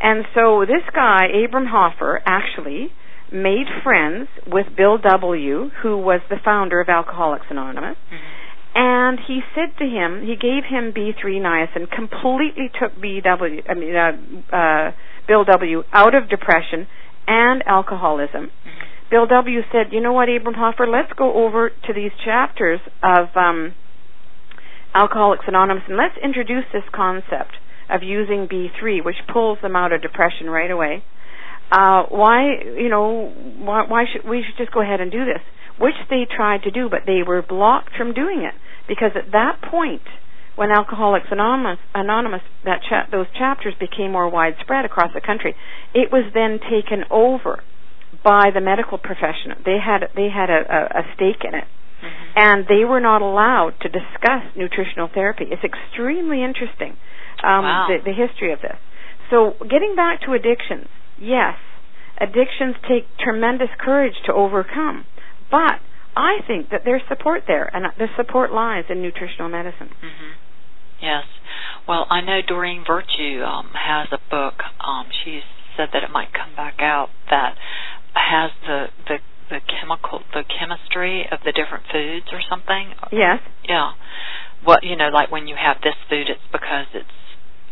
And so this guy, Abram Hoffer, actually made friends with Bill W., who was the founder of Alcoholics Anonymous. Mm-hmm. And he said to him, he gave him B3 niacin, completely took BW, I mean, uh, uh, Bill W. out of depression and alcoholism. Mm-hmm. Bill W. said, "You know what, Abram Hoffer? Let's go over to these chapters of um, Alcoholics Anonymous, and let's introduce this concept of using B3, which pulls them out of depression right away. Uh, why, you know, why, why should we should just go ahead and do this? Which they tried to do, but they were blocked from doing it because at that point, when Alcoholics Anonymous, Anonymous that cha- those chapters became more widespread across the country, it was then taken over by the medical profession. They had they had a, a, a stake in it, mm-hmm. and they were not allowed to discuss nutritional therapy. It's extremely interesting um, wow. the, the history of this. So, getting back to addictions, yes, addictions take tremendous courage to overcome, but I think that there's support there, and the support lies in nutritional medicine. Mm-hmm. Yes. Well, I know Doreen Virtue um, has a book. Um, she said that it might come back out that has the the the chemical the chemistry of the different foods or something. Yes. Yeah. Well, you know, like when you have this food, it's because it's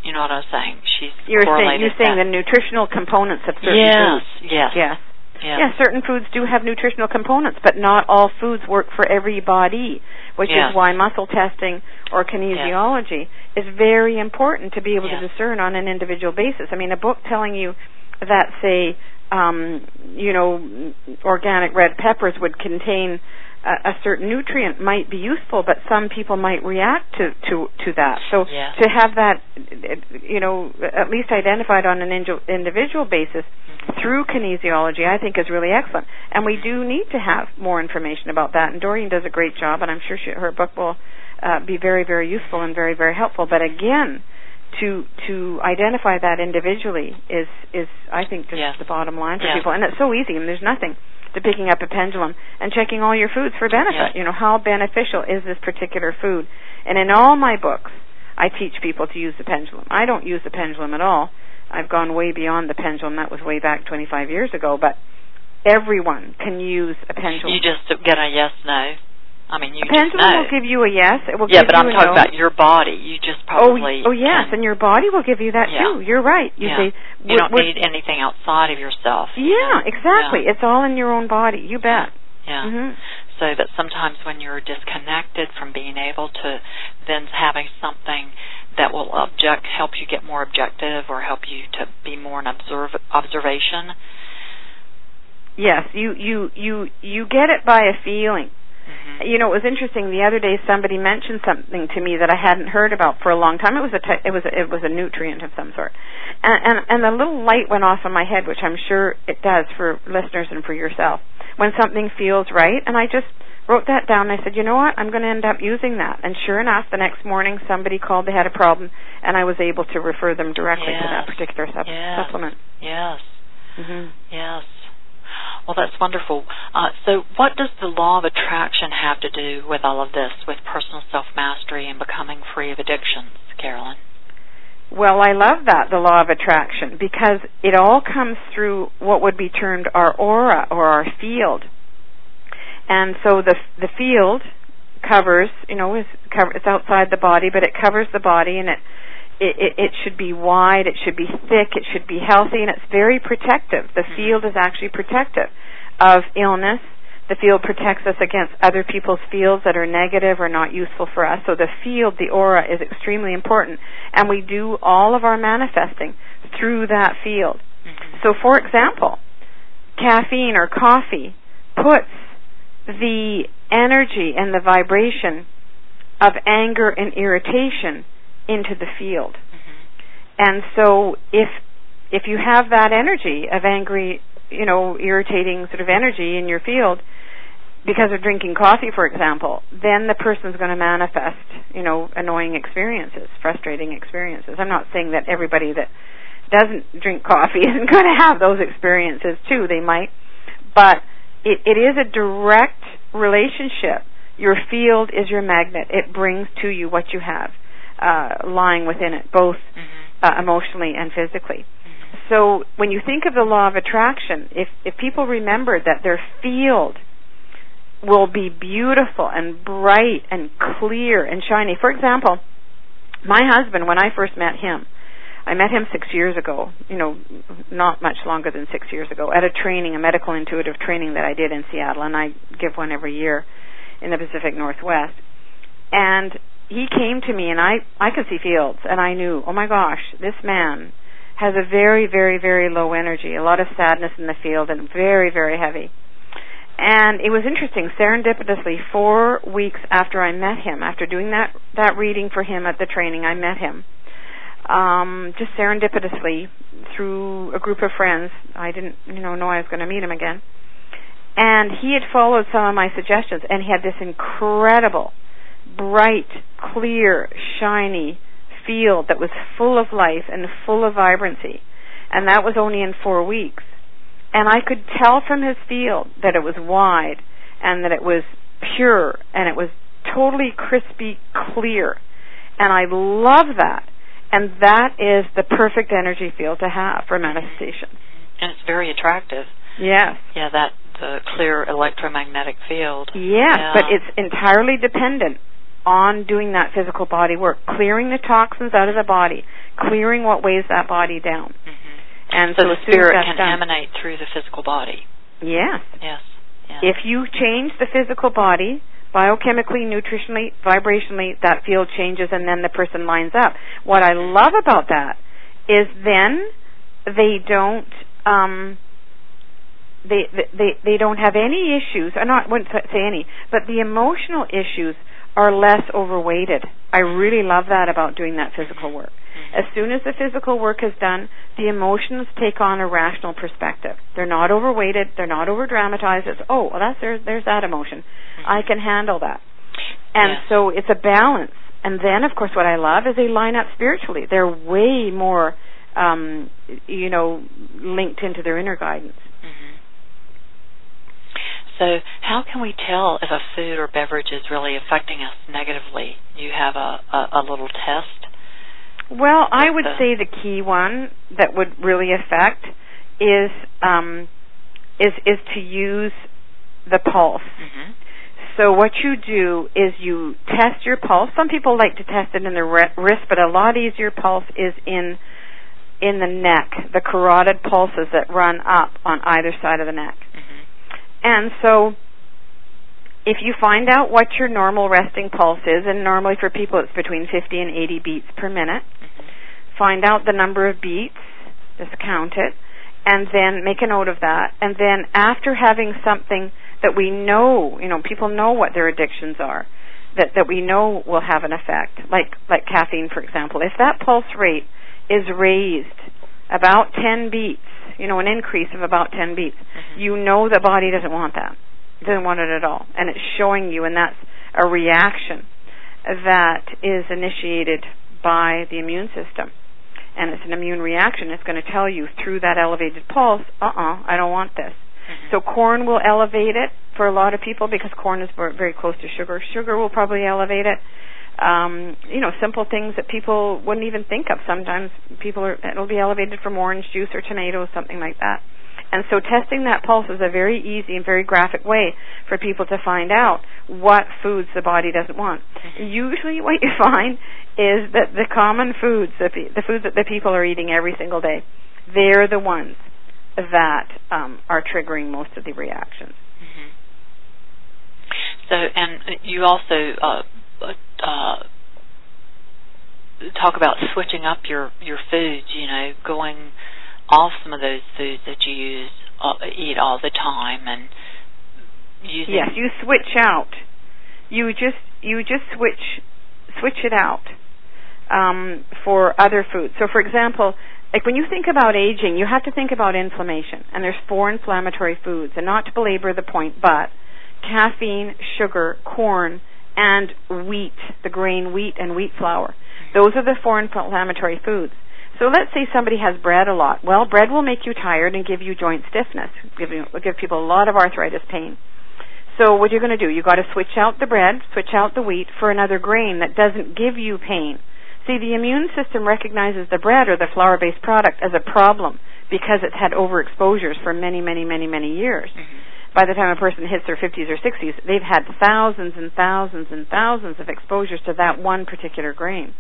you know what I was saying. She's you're saying you're saying that. the nutritional components of certain yes, foods. Yes. Yes. Yes. Yeah, certain foods do have nutritional components, but not all foods work for every body, which yes. is why muscle testing or kinesiology yes. is very important to be able yes. to discern on an individual basis. I mean, a book telling you that, say, um, you know, organic red peppers would contain a, a certain nutrient might be useful, but some people might react to to to that. So yes. to have that, you know, at least identified on an individual basis mm-hmm. through kinesiology, I think is really excellent. And we do need to have more information about that. And Doreen does a great job, and I'm sure she, her book will uh, be very very useful and very very helpful. But again to to identify that individually is is I think just yes. the bottom line for yes. people, and it's so easy. and there's nothing to picking up a pendulum and checking all your foods for benefit. You know how beneficial is this particular food? And in all my books, I teach people to use the pendulum. I don't use the pendulum at all. I've gone way beyond the pendulum. That was way back 25 years ago, but everyone can use a pendulum. You just get a yes no. I mean, you a pendulum know. will give you a yes. It will yeah, but I'm talking no. about your body. You just Oh, probably. oh oh yes, can, and your body will give you that Yeah. too. You're right. You Yeah. say you don't need anything outside of yourself. you Yeah, know? exactly. Yeah. It's all in your own body. You bet. Yeah. hmm So that sometimes when you're disconnected from being able to then having something that will object help you get more objective or help you to be more an observe observation. Yes, you you you you get it by a feeling. Mm-hmm. You know, it was interesting. The other day, somebody mentioned something to me that I hadn't heard about for a long time. It was a te- it was a, it was a nutrient of some sort, and and and a little light went off in my head, which I'm sure it does for listeners and for yourself when something feels right. And I just wrote that down. I said, you know what, I'm going to end up using that. And sure enough, the next morning somebody called. They had a problem, and I was able to refer them directly yes. to that particular sup- yes. supplement. Yes. Mm-hmm. Yes. Well, that's wonderful. Uh, so, what does the law of attraction have to do with all of this, with personal self mastery and becoming free of addictions, Caroline? Well, I love that, the law of attraction, because it all comes through what would be termed our aura or our field. And so the the field covers, you know, is cover, it's outside the body, but it covers the body and it it, it, it should be wide, it should be thick, it should be healthy, and it's very protective. The Mm-hmm. field is actually protective of illness. The field protects us against other people's fields that are negative or not useful for us. So the field, the aura, is extremely important. And we do all of our manifesting through that field. Mm-hmm. So, for example, caffeine or coffee puts the energy and the vibration of anger and irritation into the field. Mm-hmm. And so if if you have that energy of angry, you know, irritating sort of energy in your field because of drinking coffee, for example, then the person's going to manifest, you know, annoying experiences, frustrating experiences. I'm not saying that everybody that doesn't drink coffee isn't going to have those experiences too. They might, but it, it is a direct relationship. Your field is your magnet. It brings to you what you have uh, lying within it, both Mm-hmm. uh, emotionally and physically. Mm-hmm. So when you think of the law of attraction, if if people remember that their field will be beautiful and bright and clear and shiny. For example, my husband when I first met him, I met him 6 years ago, you know, not much longer than 6 years ago at a training, a medical intuitive training that I did in Seattle and I give one every year in the Pacific Northwest. And he came to me and I I could see fields and I knew, oh my gosh, this man has a very very very low energy, a lot of sadness in the field and very very heavy. And it was interesting, serendipitously 4 weeks after I met him, after doing that that reading for him at the training, I met him. Um just serendipitously through a group of friends. I didn't, you know, know I was going to meet him again. And he had followed some of my suggestions and he had this incredible bright, clear, shiny field that was full of life and full of vibrancy. And that was only in four weeks. And I could tell from his field that it was wide and that it was pure and it was totally crispy clear. And I love that. And that is the perfect energy field to have for manifestation. And it's very attractive. Yes. Yeah, that the clear electromagnetic field. Yes, yeah. but it's entirely dependent on doing that physical body work, clearing the toxins out of the body, clearing what weighs that body down. Mm-hmm. And so, so the spirit can done, emanate through the physical body. Yes. Yes. yes. If you change the physical body, biochemically, nutritionally, vibrationally, that field changes and then the person lines up. What I love about that is then they don't um they they they don't have any issues. I not wouldn't say any, but the emotional issues are less overweighted. I really love that about doing that physical work. Mm-hmm. As soon as the physical work is done, the emotions take on a rational perspective. They're not overweighted, they're not over dramatized. It's oh, well that's there's there's that emotion. Mm-hmm. I can handle that. And yes. so it's a balance. And then of course what I love is they line up spiritually. They're way more um you know linked into their inner guidance. So, how can we tell if a food or beverage is really affecting us negatively? You have a, a, a little test? Well, I would the say the key one that would really affect is um, is is to use the pulse. Mm-hmm. So what you do is you test your pulse. Some people like to test it in the wrist, but a lot easier pulse is in in the neck, the carotid pulses that run up on either side of the neck. Mm-hmm. And so if you find out what your normal resting pulse is, and normally for people it's between 50 and 80 beats per minute, mm-hmm. find out the number of beats, just count it, and then make a note of that. And then after having something that we know, you know, people know what their addictions are, that, that we know will have an effect, like, like caffeine, for example. If that pulse rate is raised about 10 beats, you know, an increase of about 10 beats, mm-hmm. you know the body doesn't want that. It doesn't want it at all. And it's showing you, and that's a reaction that is initiated by the immune system. And it's an immune reaction. It's going to tell you through that elevated pulse, uh-uh, I don't want this. Mm-hmm. So corn will elevate it for a lot of people because corn is very close to sugar. Sugar will probably elevate it um, you know, simple things that people wouldn't even think of. Sometimes people are it'll be elevated from orange juice or tomatoes, something like that. And so testing that pulse is a very easy and very graphic way for people to find out what foods the body doesn't want. Mm-hmm. Usually what you find is that the common foods, the, the foods that the people are eating every single day, they're the ones that um, are triggering most of the reactions. Mm-hmm. So, and you also uh, uh, talk about switching up your your foods. You know, going off some of those foods that you use uh, eat all the time, and using. Yes, you switch out. You just you just switch switch it out um, for other foods. So, for example, like when you think about aging, you have to think about inflammation, and there's four inflammatory foods. And not to belabor the point, but caffeine, sugar, corn, and wheat, the grain wheat and wheat flour. Those are the four inflammatory foods. So let's say somebody has bread a lot. Well, bread will make you tired and give you joint stiffness, give you, give people a lot of arthritis pain. So what are you're going to do, you've got to switch out the bread, switch out the wheat for another grain that doesn't give you pain. See, the immune system recognizes the bread or the flour-based product as a problem because it's had overexposures for many, many, many, many years. Mm-hmm by the time a person hits their 50s or 60s, they've had thousands and thousands and thousands of exposures to that one particular grain.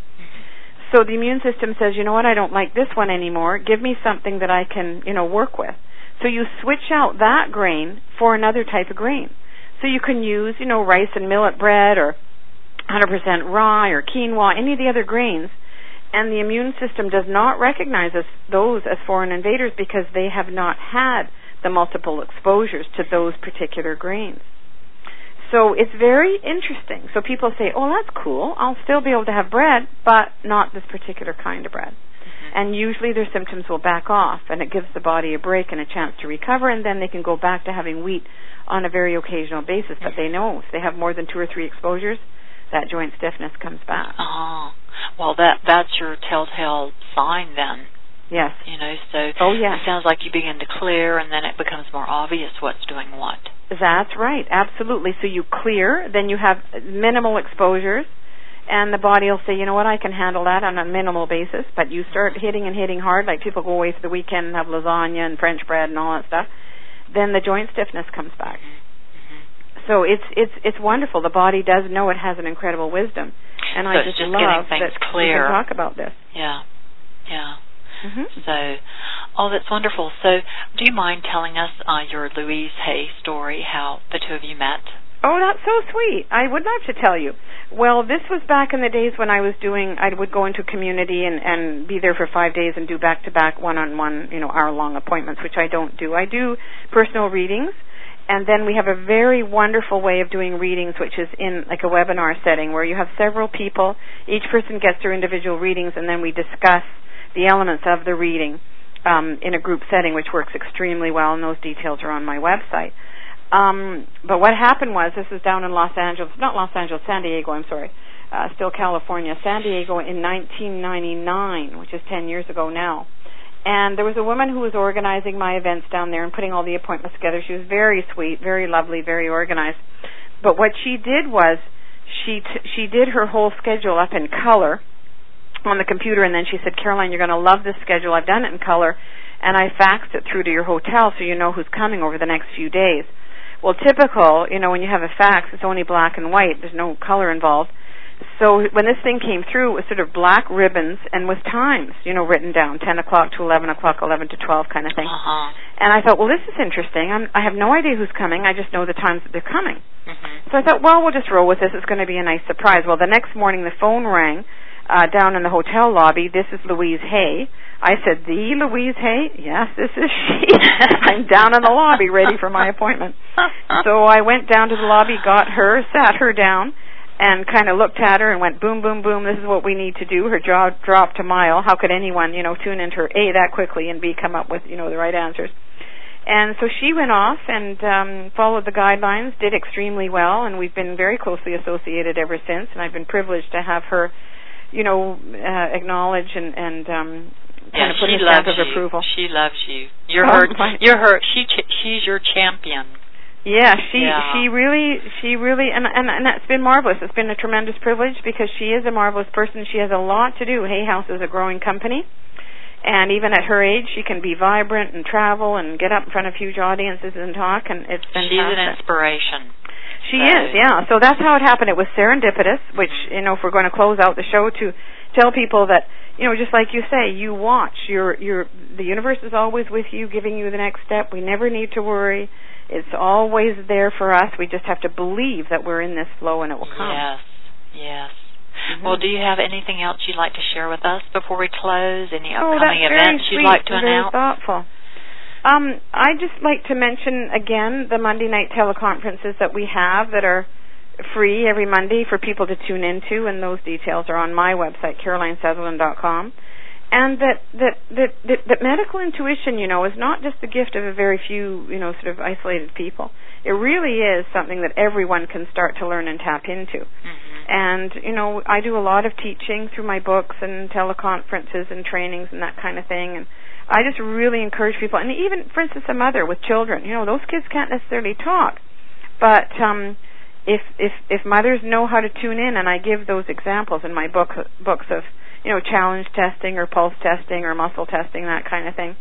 So the immune system says, you know what, I don't like this one anymore. Give me something that I can, you know, work with. So you switch out that grain for another type of grain. So you can use, you know, rice and millet bread or 100% rye or quinoa, any of the other grains, and the immune system does not recognize us, those as foreign invaders because they have not had the multiple exposures to those particular grains. So it's very interesting. So people say, "Oh, that's cool. I'll still be able to have bread, but not this particular kind of bread." Mm-hmm. And usually their symptoms will back off, and it gives the body a break and a chance to recover, and then they can go back to having wheat on a very occasional basis. But they know if they have more than two or three exposures, that joint stiffness comes back. Oh, well, that that's your telltale sign then. Yes. You know, so oh, yes. it sounds like you begin to clear, and then it becomes more obvious what's doing what. That's right, absolutely. So you clear, then you have minimal exposures, and the body will say, you know what, I can handle that on a minimal basis. But you start hitting and hitting hard, like people go away for the weekend and have lasagna and French bread and all that stuff. Then the joint stiffness comes back. Mm-hmm. So it's it's it's wonderful. The body does know it has an incredible wisdom, and so I just, just love that clear. we can talk about this. Yeah, yeah. Mm-hmm. So, oh, that's wonderful. So, do you mind telling us uh, your Louise Hay story, how the two of you met? Oh, that's so sweet. I would love to tell you. Well, this was back in the days when I was doing, I would go into community and, and be there for five days and do back to back one on one, you know, hour long appointments, which I don't do. I do personal readings. And then we have a very wonderful way of doing readings, which is in like a webinar setting where you have several people. Each person gets their individual readings, and then we discuss the elements of the reading um, in a group setting, which works extremely well, and those details are on my website. Um, but what happened was, this is down in Los Angeles, not Los Angeles, San Diego, I'm sorry, uh, still California, San Diego in 1999, which is 10 years ago now. And there was a woman who was organizing my events down there and putting all the appointments together. She was very sweet, very lovely, very organized. But what she did was, she t- she did her whole schedule up in color on the computer, and then she said, Caroline, you're going to love this schedule. I've done it in color, and I faxed it through to your hotel so you know who's coming over the next few days. Well, typical, you know, when you have a fax, it's only black and white. There's no color involved. So when this thing came through, it was sort of black ribbons and with times, you know, written down, 10 o'clock to 11 o'clock, 11 to 12 kind of thing. Uh-huh. And I thought, well, this is interesting. I'm, I have no idea who's coming. I just know the times that they're coming. Mm-hmm. So I thought, well, we'll just roll with this. It's going to be a nice surprise. Well, the next morning the phone rang uh, down in the hotel lobby. This is Louise Hay. I said, the Louise Hay? Yes, this is she. I'm down in the lobby ready for my appointment. so I went down to the lobby, got her, sat her down, and kind of looked at her and went, boom, boom, boom, this is what we need to do. Her jaw dropped a mile. How could anyone, you know, tune into her A that quickly and B come up with, you know, the right answers? And so she went off and um, followed the guidelines, did extremely well, and we've been very closely associated ever since. And I've been privileged to have her you know, uh, acknowledge and and um, kind yeah, of put a stamp of you. approval. She loves you. You're oh, her. My. You're her. She. She's your champion. Yeah, she yeah. she really she really and and and that's been marvelous. It's been a tremendous privilege because she is a marvelous person. She has a lot to do. Hay House is a growing company. And even at her age, she can be vibrant and travel and get up in front of huge audiences and talk, and it's fantastic. She's an inspiration. She is, yeah. So that's how it happened. It was serendipitous, which you know, if we're going to close out the show, to tell people that you know, just like you say, you watch. You're, you're. The universe is always with you, giving you the next step. We never need to worry. It's always there for us. We just have to believe that we're in this flow and it will come. Yes, yes. Mm-hmm. Well, do you have anything else you'd like to share with us before we close? Any oh, upcoming that's events you'd like to announce? Very thoughtful. Um, I just like to mention again the Monday night teleconferences that we have that are free every Monday for people to tune into, and those details are on my website, carolinesutherland.com. And that, that that that that medical intuition, you know, is not just the gift of a very few, you know, sort of isolated people. It really is something that everyone can start to learn and tap into. Mm-hmm. And you know, I do a lot of teaching through my books and teleconferences and trainings and that kind of thing. And I just really encourage people, and even, for instance, a mother with children. You know, those kids can't necessarily talk, but um, if if if mothers know how to tune in, and I give those examples in my book books of you know challenge testing or pulse testing or muscle testing, that kind of thing,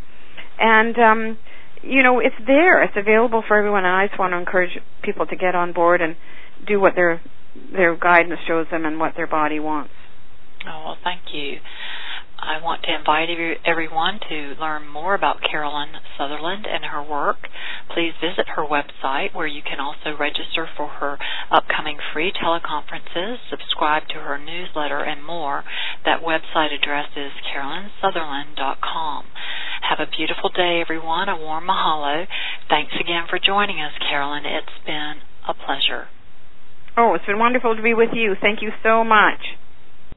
and um, you know it's there, it's available for everyone, and I just want to encourage people to get on board and do what their their guidance shows them and what their body wants. Oh well, thank you. I want to invite everyone to learn more about Caroline Sutherland and her work. Please visit her website where you can also register for her upcoming free teleconferences, subscribe to her newsletter, and more. That website address is carolinesutherland.com. Have a beautiful day, everyone. A warm mahalo. Thanks again for joining us, Caroline. It's been a pleasure. Oh, it's been wonderful to be with you. Thank you so much.